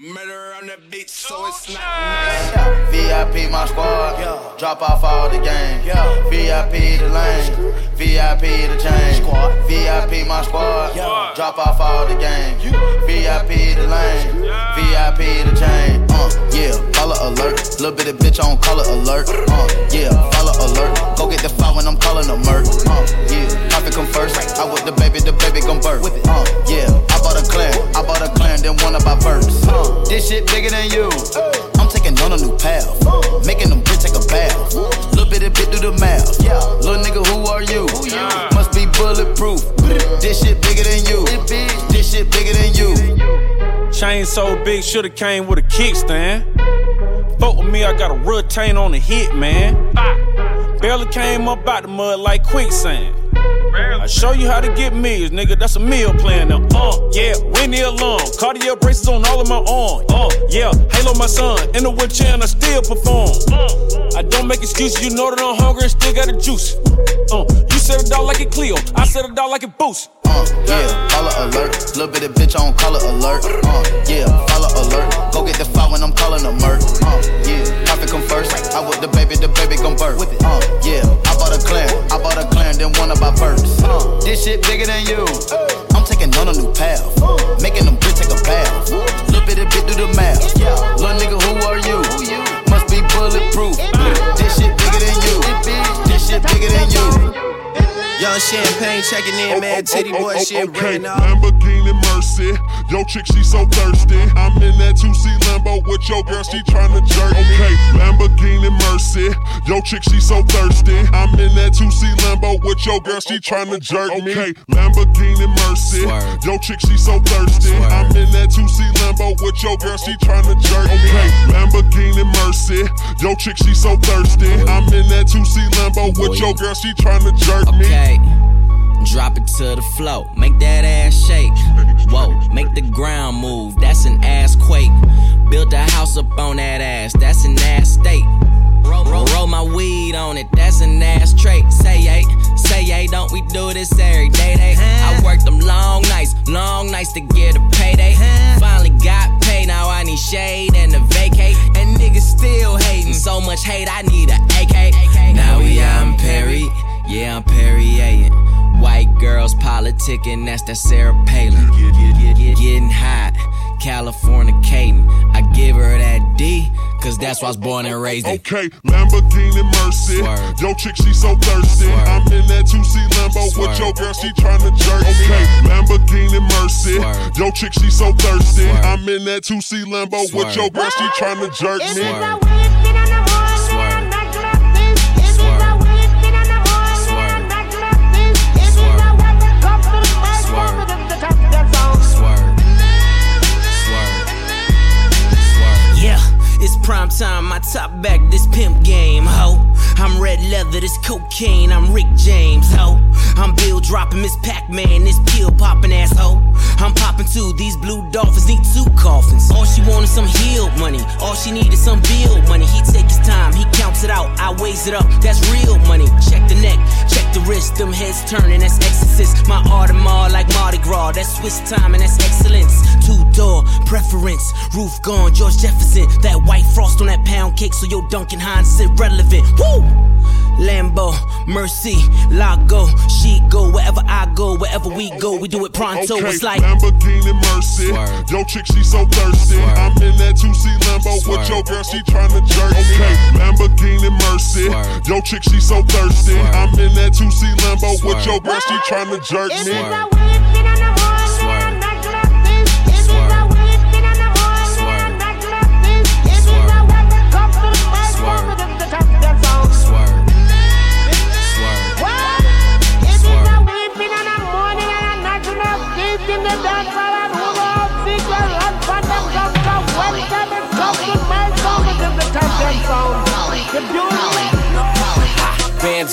Murder on the beat, so it's not nice. VIP my squad, drop off all the game. VIP the lane, VIP the chain. VIP my squad, drop off all the game. VIP the lane, VIP the chain. Uh, yeah, follow alert, little bit of bitch on color alert. Uh, yeah, follow alert, go get the file when I'm calling a murk. Uh, yeah, profit come first. I with the baby, the baby gon' birth. Uh, yeah, I bought a clan, I bought a clan, then one of my verbs. Uh, this shit bigger than you. I'm taking on a new path. Making them bitch take a bath. Little bit of bit through the mouth. Little nigga, who are you? Must be bulletproof. This shit bigger than you. Chain so big, shoulda came with a kickstand. Fuck with me, I got a retain on the hit, man. Barely came up out the mud like quicksand. I show you how to get meals, nigga. That's a meal plan now. Uh, yeah, Winnie alone. Cartier braces on all of my arms. Uh, yeah, Halo my son. In the wheelchair and I still perform. I don't make excuses, you know that I'm hungry and still got the juice. Uh, you said it out like a Cleo, I said it out like a Boost. Uh, yeah, follow alert. Little bit of bitch on color alert. Uh, yeah, follow alert. Go get the file when I'm calling a murk. Uh, yeah, profit come first. I with the baby, the baby gon' birth. Uh, yeah, I bought a clan, I bought a clan, then one of my verbs. Uh, this shit bigger than you. I'm taking on a new path. Making them bitch take a bath. Little bit of bit through the mouth. Little nigga, who are you? Must be bulletproof. This shit bigger than you. This shit bigger than you. Young champagne checking in, oh, man. Oh, oh, Titty boy shit okay. written. Lamborghini Mercy. Yo, chick, she so thirsty. I'm in that 2C Lambo with your girl, she tryna jerk me. Okay, Lamborghini Mercy. Yo, chick, she so thirsty. I'm in that 2C Lambo with your girl, she tryna jerk me. Okay, Lamborghini Mercy. Swerve. Yo, chick, she so thirsty. I'm in that 2C Lambo with your girl, she tryna jerk me. Okay, Lamborghini Mercy. Yo, chick, she so thirsty. I'm in that 2C Lambo with your girl, she tryna jerk me. Okay. Drop it to the flow, make that ass shake. Whoa, make the ground move, that's an ass quake. Build a house up on that ass, that's an ass state. Roll, roll, roll my weed on it, that's an ass trait. Say yay, say yay, don't we do this every day? Day. I worked them long nights, long nights to get a payday. Finally got paid, now I need shade and a vacate. And niggas still hating, so much hate, I need a AK. Now we out in Paris, yeah, I'm Perrier. White girls politicking, that's that Sarah Palin. Getting hot, Californicating. I give her that D, cause that's why I was born and raised in. Okay, Lamborghini Mercy. Swerve. Yo, chick, she so thirsty. Swerve. I'm in that 2C Lambo with Swerve. your girl, she tryna jerk me. Okay, Lamborghini Mercy. Swerve. Yo, chick, she so thirsty. Swerve. I'm in that 2C Lambo with Swerve. your girl, she tryna jerk me. Swerve. Swerve. Prime time, my top back, this pimp game, ho. I'm red leather, this cocaine, I'm Rick James, ho. I'm Bill dropping Miss Pac Man, this pill popping asshole. I'm popping too, these blue dolphins need two coffins. All she wanted some healed money, all she needed some bill money. He take his time, he counts it out, I weighs it up, that's real money. Check the neck, check the wrist, them heads turning, that's exorcist. My Audemars like Mardi Gras, that's Swiss time and that's excellence. Two door preference, roof gone, George Jefferson. That white frost on that pound cake, so your Duncan Hines sit relevant. Woo! Lambo, Mercy, Lago, she go wherever I go, wherever we go, we do it pronto. Okay, It's like Lamborghini Mercy. Swerve. Yo, chick, she so thirsty. Swerve. I'm in that 2C Lambo with Swerve. your girl, she tryna jerk me. Okay, Lamborghini Mercy. Swerve. Yo, chick, she so thirsty. Swerve. I'm in that 2C Lambo with Swerve. your girl, she tryna jerk me.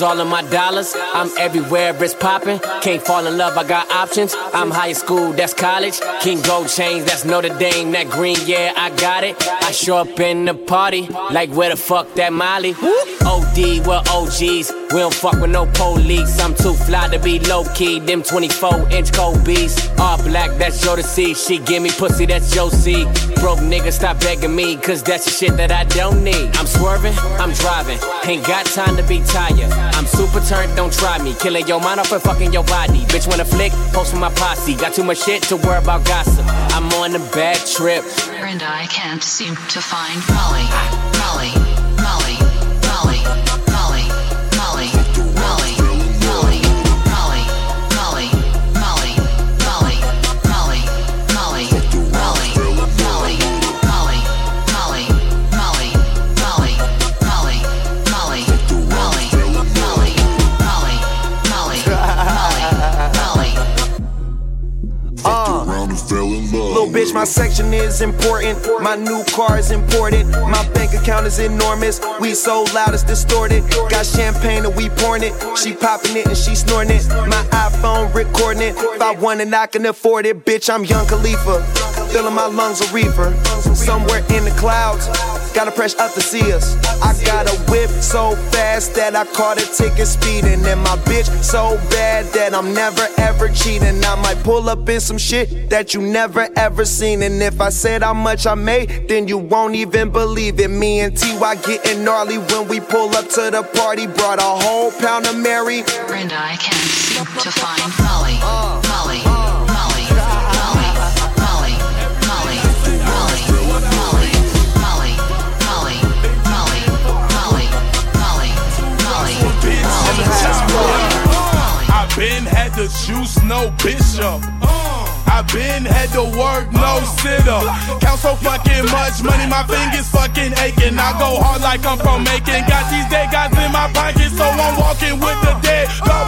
All of my dollars. I'm everywhere, it's popping. Can't fall in love, I got options. I'm high school, that's college. King Gold chains, that's Notre Dame. That green, yeah, I got it. I show up in the party, like where the fuck that Molly? OD, we're OGs. We don't fuck with no police. I'm too fly to be low key. Them 24 inch Kobe's. All black, that's your to see. She give me pussy, that's your C. broke nigga, stop begging me, cause that's the shit that I don't need. I'm swerving, I'm driving, ain't got time to be tired. I'm super turned, don't try me. Killing your mind off and fucking your body. Bitch, when a flick, post for my posse. Got too much shit to worry about gossip. I'm on a bad trip. And I can't seem to find Molly. Molly. My section is important. My new car is imported. My bank account is enormous. We so loud it's distorted. Got champagne and we pouring it. She popping it and she snorting it. My iPhone recording it. If I want it, I can afford it. Bitch, I'm Young Khalifa. Filling my lungs a reefer. Somewhere in the clouds. Gotta press up to see us. I got a whip so fast that I caught a ticket speeding. And my bitch so bad that I'm never ever cheating. I might pull up in some shit that you never ever seen. And if I said how much I made, then you won't even believe it. Me and TY getting gnarly when we pull up to the party. Brought a whole pound of Mary. Brenda, I can't seem to find Molly. Molly. Juice, no bishop. I been had to work, no sitter. Count so fucking much money, my fingers fucking aching. I go hard like I'm from Macon. Got these dead guys in my pocket, so I'm walking with the dead.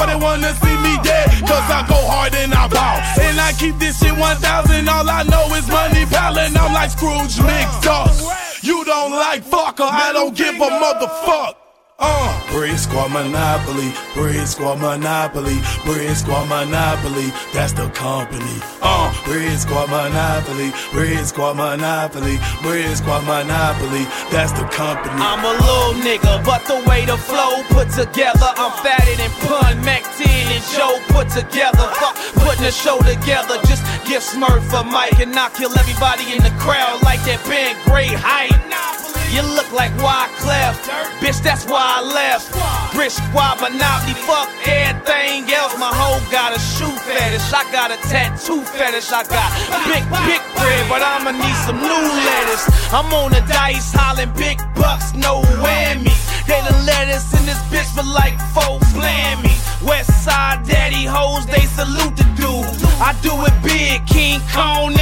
They wanna see me dead? Cause I go hard and I ball. And I keep this shit 1000. All I know is money piling. I'm like Scrooge McDuck. You don't like fucker, I don't give a motherfucker. Uh, Bread Squad Monopoly, Bread Squad Monopoly, Bread Squad Monopoly, that's the company. Uh, Bread Squad Monopoly, Bread Squad Monopoly, Bread Squad Monopoly, that's the company. I'm a little nigga, but the way the flow put together, I'm fatter than Pun, Mac 10 and Joe put together. Fuck putting a show together, just give Smurf for Mike and I'll kill everybody in the crowd like that band Great White. You look like Wyclef, bitch, that's why I left. Brick squad, monopoly, fuck everything else. My hoe got a shoe fetish, I got a tattoo fetish. I got big, big bread, but I'ma need some new lettuce. I'm on the dice, hollin' big bucks, no whammy. They done let us in this bitch for like four blammy. West side daddy hoes, they salute the dude. I do it big, King Kong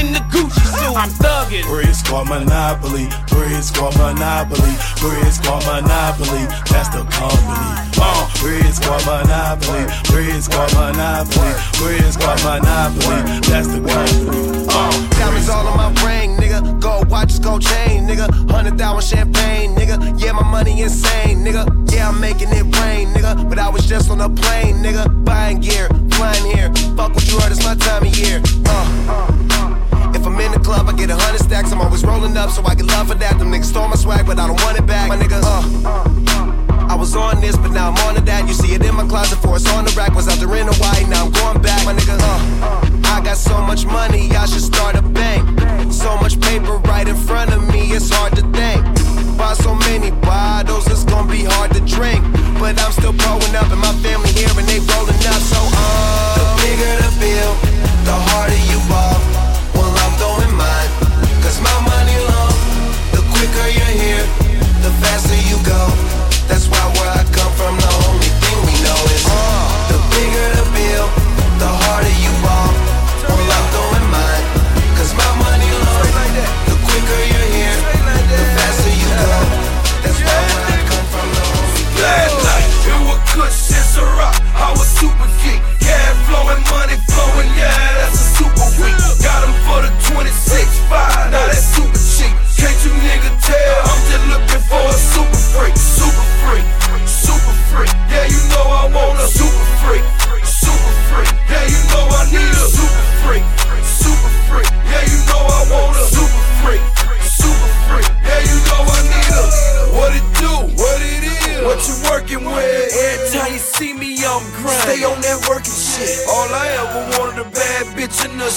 I'm thuggin'. Bread Squad Monopoly, Bread Squad Monopoly, Bread Squad Monopoly, that's the company. Uh, Bread Squad Monopoly, Bread Squad Monopoly, Bread Squad Monopoly, that's the company. Uh, Diamonds all on my ring, nigga. Gold watches, gold chain, nigga. Hundred thousand champagne, nigga. Yeah, my money insane, nigga. Yeah, I'm making it rain, nigga. But I was just on a plane, nigga. Buying gear, flying here. Fuck what you heard, it's my time of year. Uh. If I'm in the club, I get a hundred stacks. I'm always rolling up, so I get love for that. Them niggas stole my swag, but I don't want it back. My niggas, uh. I was on this, but now I'm on to that. You see it in my closet, for it's on the rack. Was out there in Hawaii, now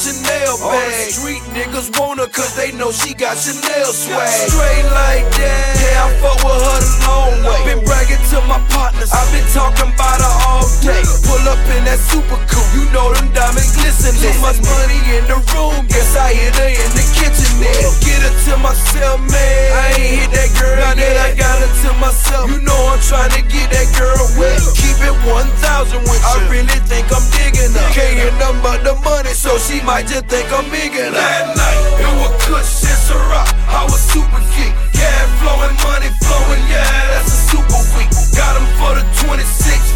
Chanel bag. All the street niggas wanna cause they know she got Chanel swag. Straight like that. Yeah, I fuck with her the long way. Been bragging to my partners, I've been talking about her all day. Pull up in that super coupe, you know them diamonds glistening. Too much money in the room, guess I hit her in the kitchen then. Get her to myself, man. I ain't hit that girl yet, I got her to myself. You know I'm trying to get that girl wet. Keep it 1,000 with you. I really think I'm digging her. Can't hear nothing but the money, so she might just think I'm her. That night, it was Kush and Ciroc. I was super geek. Yeah, flowing, money flowing, yeah, that's a super week. Got him for the 26.5,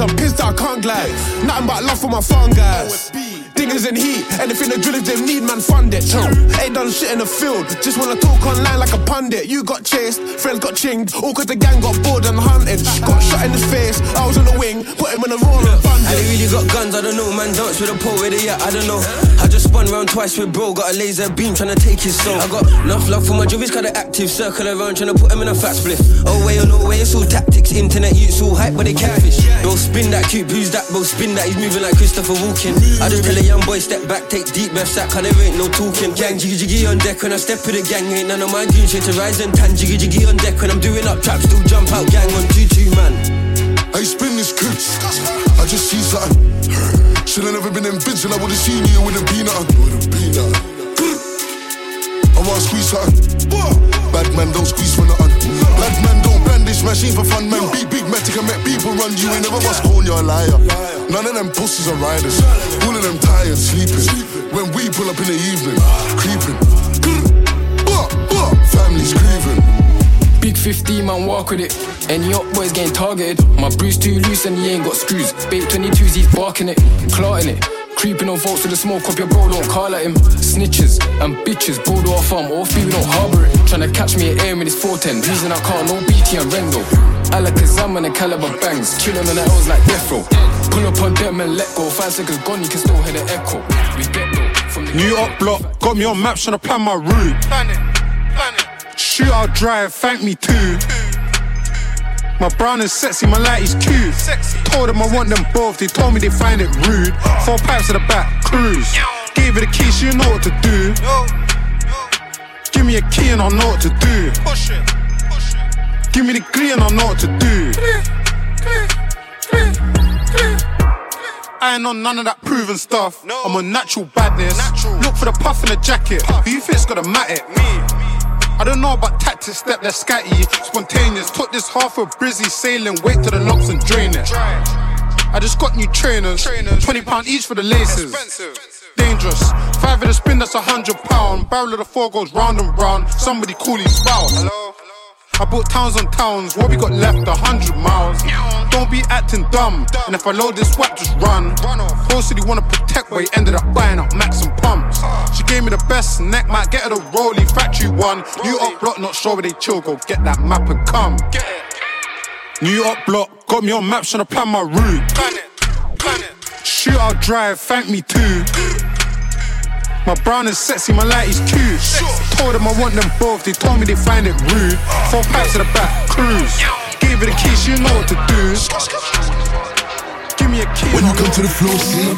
I'm pissed I can't glide. Nothing but love for my farm guys. And heat, anything the drillers them need, man, fund it. Cho. Ain't done shit in the field, just wanna talk online like a pundit. You got chased, friends got chinged, all cause the gang got bored and hunted. Got shot in the face, I was on the wing, put him in a roll and I funded. they really got guns, I don't know, man. Dance with a pole, where they at, I don't know. I just spun round twice with bro, got a laser beam trying to take his soul. I got enough love for my job, kinda active, circle around trying to put him in a fat spliff. Oh, way or no way, it's all tactics. Internet youths all hype, but they catfish. Bro, spin that cube, who's that? Bro, spin that, he's moving like Christopher Walken. I just tell a young boy, step back, take deep breaths, that cause there ain't no talking. Gang jiggy jiggy on deck when I step with the gang, ain't none of my goons here to rise and tan. Jiggy jiggy on deck when I'm doing up traps, still jump out, gang on 2 2 man. I spin this coupe. I just see something. Should have never been in I would've seen you with a peanut. With a. I wanna squeeze something. Bad man don't squeeze for nothing. Bad man don't brandish machine for fun, man. Big big matic and make people run. You ain't never was called you're a liar. None of them pussies are riders. All of them tired, sleeping. When we pull up in the evening, creeping. Family's grieving. Big 15 man walk with it. Any up boys getting targeted. My bruise too loose and he ain't got screws. Bait 22s, he's barking it, clotting it. Creeping on folks with the smoke up your bro, don't call at him. Snitches and bitches, bro, do our farm, off we don't harbour it. Tryna catch me at air with his 410. Reason I can't, no BT and Rendo. Alakazam and the caliber bangs. Chillin' on the L's like death row. Pull up on them and let go. Five seconds gone, you can still hear the echo. We get low from the New York block, got me on maps trying to plan my route. Shoot out drive, thank me too. My brown is sexy, my light is cute. Sexy. Told them I want them both, they told me they find it rude. Four pipes at the back, cruise. Gave her the key, she know what to do. Give me a key and I'll know what to do. Push it, push it. Give me the key and I'll know what to do. I ain't on none of that proven stuff. No. I'm on natural badness. Natural. Look for the puff in the jacket. Who you think's got a matic? Me. I don't know about tactics, step that scatty. Spontaneous, took this half a brizzy sailing, wait till the locks and drain it. I just got new trainers, 20 pound each for the laces. Dangerous, five of the spin, that's a hundred pound. Barrel of the four goes round and round. Somebody call his spouse. I built towns on towns, what we got left, a hundred miles. Don't be acting dumb, and if I load this whack, just run. Posted city wanna protect, but he ended up buying up Max and pumps. She gave me the best neck, might get her the rollie, factory one. New York block, not sure where they chill, go get that map and come. New York block, got me on maps trying to plan my route. Shoot out drive, thank me too. My brown is sexy, my light is cute. Told them I want them both, they told me they find it rude. Four pipes to the back, cruise. Gave her the key, she know what to do. A key. When you come to the floor, see,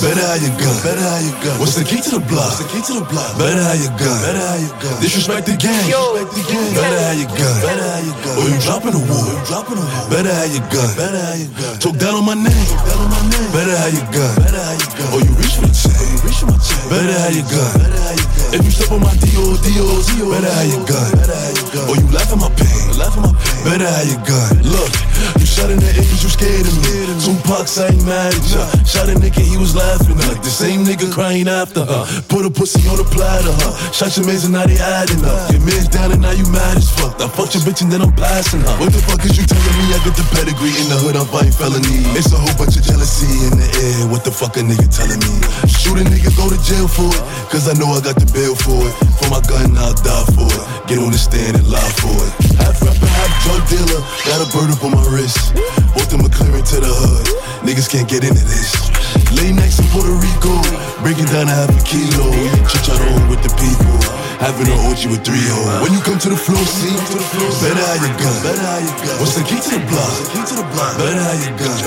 better have your gun. Better have your gun. What's the key to the block? What's the key to the block? Better have your gun. Better have your gun. Disrespect the gang. Disrespect the gang. Better have your gun. Better have your gun. Or you dropping the war. You dropping the war. Better have your gun. Better have your gun. Talk down on my name. Talk down on my name. Better have your gun. Better have your gun. Or you reach for the chain. Reach for my chain. Better have your gun. Better have your gun. If you step on my Dio, Dios, better have your gun. Or you laugh at my pain, better have your gun. Look, you shot a nigga cause you scared of me. Tupac, I ain't mad at ya. Shot a nigga, he was laughing at The same nigga crying after her. Put a pussy on the platter, her. Shot your mans and now they adding up. Your man's down and now you mad as fuck. I fucked your bitch and then I'm passing her. What the fuck is you telling me? I get the pedigree in the hood, I'm fighting felony. It's a whole bunch of jealousy in the air. What the fuck a nigga telling me? Shoot a nigga, go to jail for it. Cause I know I got the bill for it. For my gun, I'll die for it. Get on the stand and lie for it. Half rapper, half drug dealer. Got a bird up on my wrist. Both them are clearing to the hood. Niggas can't get into this. Late nights in Puerto Rico. Breaking down a half a kilo. Chicharron with the people. Having an orgy with three ho. When you come to the floor, see, better have your gun. What's the key to the block? Key to the block. Better have your gun.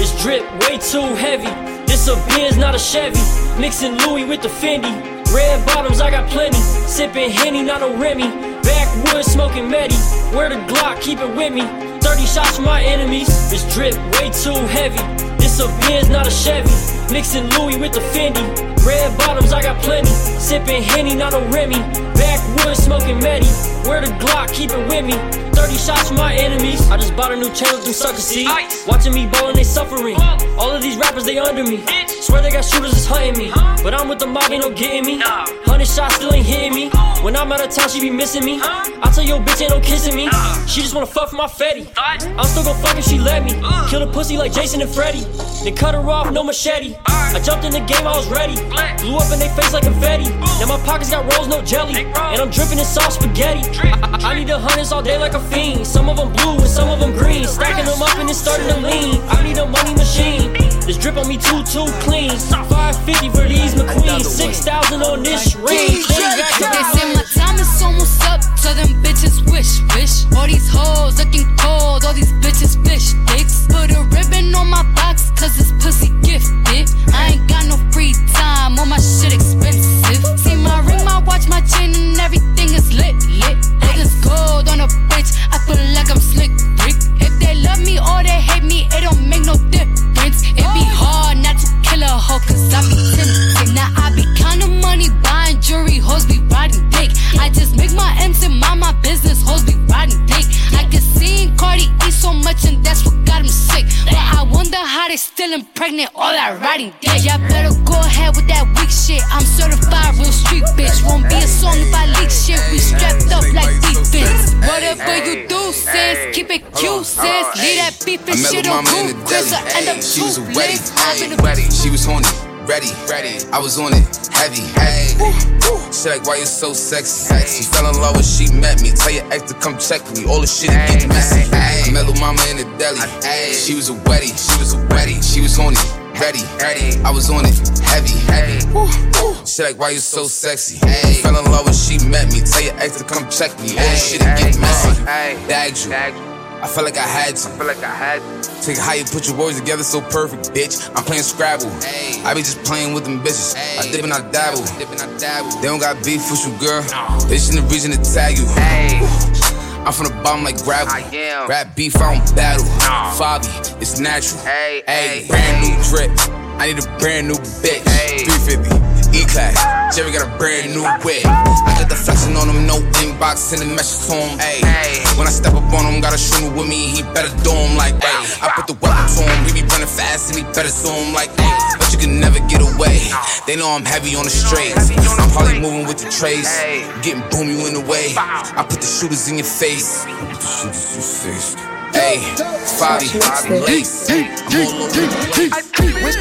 This drip way too heavy. This a Benz, not a Chevy. Mixing Louis with the Fendi. Red bottoms, I got plenty. Sipping Henny, not a Remy. Backwoods, smoking Medi. Wear the Glock, keep it with me. 30 shots for my enemies. This drip way too heavy. This a Benz, not a Chevy. Mixing Louis with the Fendi. Red bottoms, I got plenty. Sipping Henny, not a Remy. Backwoods, smoking Medi. Wear the Glock, keep it with me. 30 shots for my enemies. I just bought a new channel through sucker see. Watching me ballin', they suffering. All of these rappers, they under me. Swear they got shooters that's hunting me. But I'm with the mob, ain't no getting me. Hundred shots still ain't hitting me. When I'm out of town, she be missing me. I tell your bitch ain't no kissing me. She just wanna fuck for my fetty. I'm still gon' fuck if she let me. Kill the pussy like Jason and Freddy. Then cut her off, no machete. I jumped in the game, I was ready. Blew up in their face like a confetti. Now my pockets got rolls, no jelly. And I'm dripping in soft spaghetti. I, need the hundreds all day like a fiend. Some of them blue and some of them green. Stacking them up and it's starting to lean. I need a money machine. This drip on me too, too clean. 550 for these McQueens. 6,000 on this ring. 20 back They say my time is almost go ahead with that weak shit. I'm certified real street bitch. Won't be a song if I leak shit. We strapped up like defense. Whatever you do, sis, keep it cute, sis. Leave that beef and shit on mama in the Chris, deli. I end up She was a ready, I've been a ready. She was horny ready, ready. I was on it, heavy, heavy. She like, why you so sexy? She fell in love when she met me. Tell your ex to come check me. All the shit it get messy. I met mama in the deli. Hey. She was a wedding, she was a wedding. She was on it. Ready, ready, I was on it, heavy, heavy. She like, why you so sexy? She fell in love when she met me. Tell your ex to come check me. All the shit it get messy. Bagged you. I felt like I had to. I feel like I had to. Take how you put your words together so perfect, bitch. I'm playing Scrabble. I be just playing with them bitches. I dip and I dabble. They don't got beef with you, girl. They just in the reason to tag you. I'm from the bottom like gravel. Rap beef, I don't battle. Fabi, it's natural. Hey, hey, brand new drip. I need a brand new bitch. 350. E-class, Jerry got a brand new whip. I got the flexing on him, no inbox, sending messages to him. Ayy, when I step up on him, got a shooter with me, he better do him like, ayy. I put the weapon to him, he be running fast and he better him like, ayy. But you can never get away. They know I'm heavy on the straights. I'm probably moving with the trays, getting boom you in the way. I put the shooters in your face. I put the shooters in your face. Hey, Fabi, lace.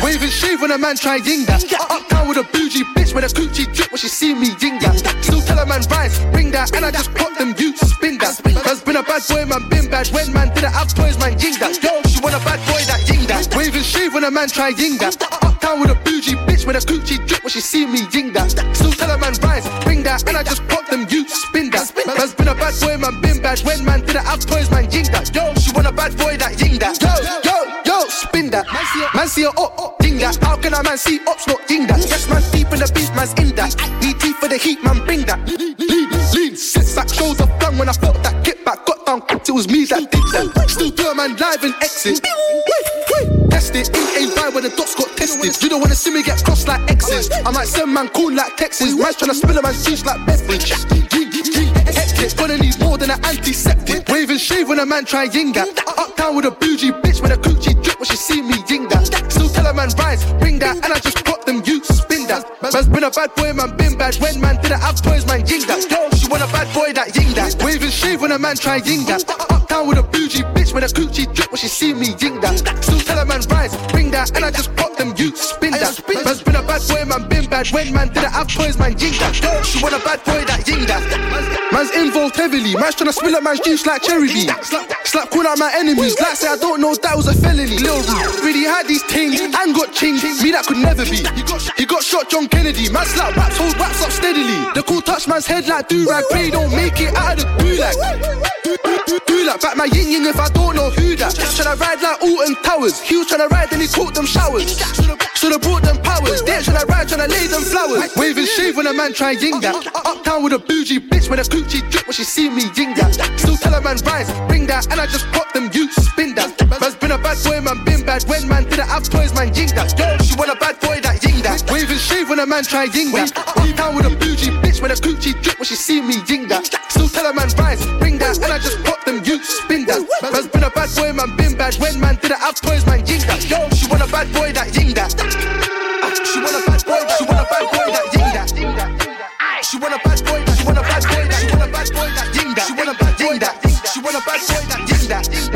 Waving shave when a man try ying that. Uptown uh, uh, with a bougie bitch when a coochie drip when she see me ying that. Still tell a man rise, ring that, and I just pop them you spin that. Has been a bad boy, man, been bad. When man didn't have toys, man, ying that. Yo, she want a bad boy that ying that. Waving shave when a man try ying that. Uptown uh, with a bougie bitch when a coochie drip when she see me ying that. Still tell a man rise, ring that, and I just pop them you spin that. Has been a bad boy, man, been bad. When man didn't have toys, man, ying that. Yo, want a bad boy that ying that. Yo, yo, yo, spin that. Man see up, up, oh, oh, ding that. How can a man see ups, not ding that? Yes, man, deep in the beat, man's in that. Need deep for the heat, man, bring that. Lean, lean, lean, sit back, shoulder flung when I felt that get back, got down, it was me that did that. Still do a man live and exit. Test it, ain't a vibe when the dots got tested. You don't wanna see me get crossed like exes. I might send man cool like Texas. Man's tryna spill a man's juice like beverage. Hectic, gonna need more than an antiseptic. Wave and shave when a man try yinga. Uptown with a bougie bitch when a coochie drip when she see me yinga. Still tell a man rise, bring that, and I just clock them you spin that. Man's been a bad boy, man been bad. When man didn't have toys, man yinga. Yo, she want a bad boy that yinga. Wave and shave when a man try yinga. Uptown with a bougie when a coochie drip when she see me ying that. Still tell a man rise, bring that, and I just clock them you spin that. Man's been a bad boy, man been bad. When man didn't have toys, man yinga. Yo, she want a bad boy that yinga. Man's involved heavily. Man's tryna spill up man's juice like cherry B. Slap, slap, call out my enemies. Like say I don't know that was a felony. Lil Rude really had these things and got chinged. Me that could never be. He got shot John Kennedy. Man slap raps, hold raps up steadily. The cool touch man's head like do rag. Pray don't make it out of the. Do like back my yin yin if I don't know who that. Tryna ride like Alton Towers. He was tryna ride, then he caught them showers. Should've brought them powers. They tryna ride, tryna lay them flowers. Wave and shave when a man try ying that. Uptown with a bougie bitch when a coochie drip when she see me ying that. Still tell a man rise, bring that, and I just pop them you spin that. Man's been a bad boy, man been bad. When man didn't have toys, man ying that. Yo, she want a bad boy that ying that. Wave and shave when a man try ying that. Uptown with a bougie bitch when a coochie drip when she see me ying that. Still tell a man rise, bring that, and I bad boy, man been bad. When man didn't have toys, man ying that. Yo, she want a bad boy that ying that. Ah, She want a bad boy, she want a bad boy that ying that. She want a bad boy, she want a bad boy that, she want a bad boy that ying that. She want a bad boy that, she want a bad boy that ying that.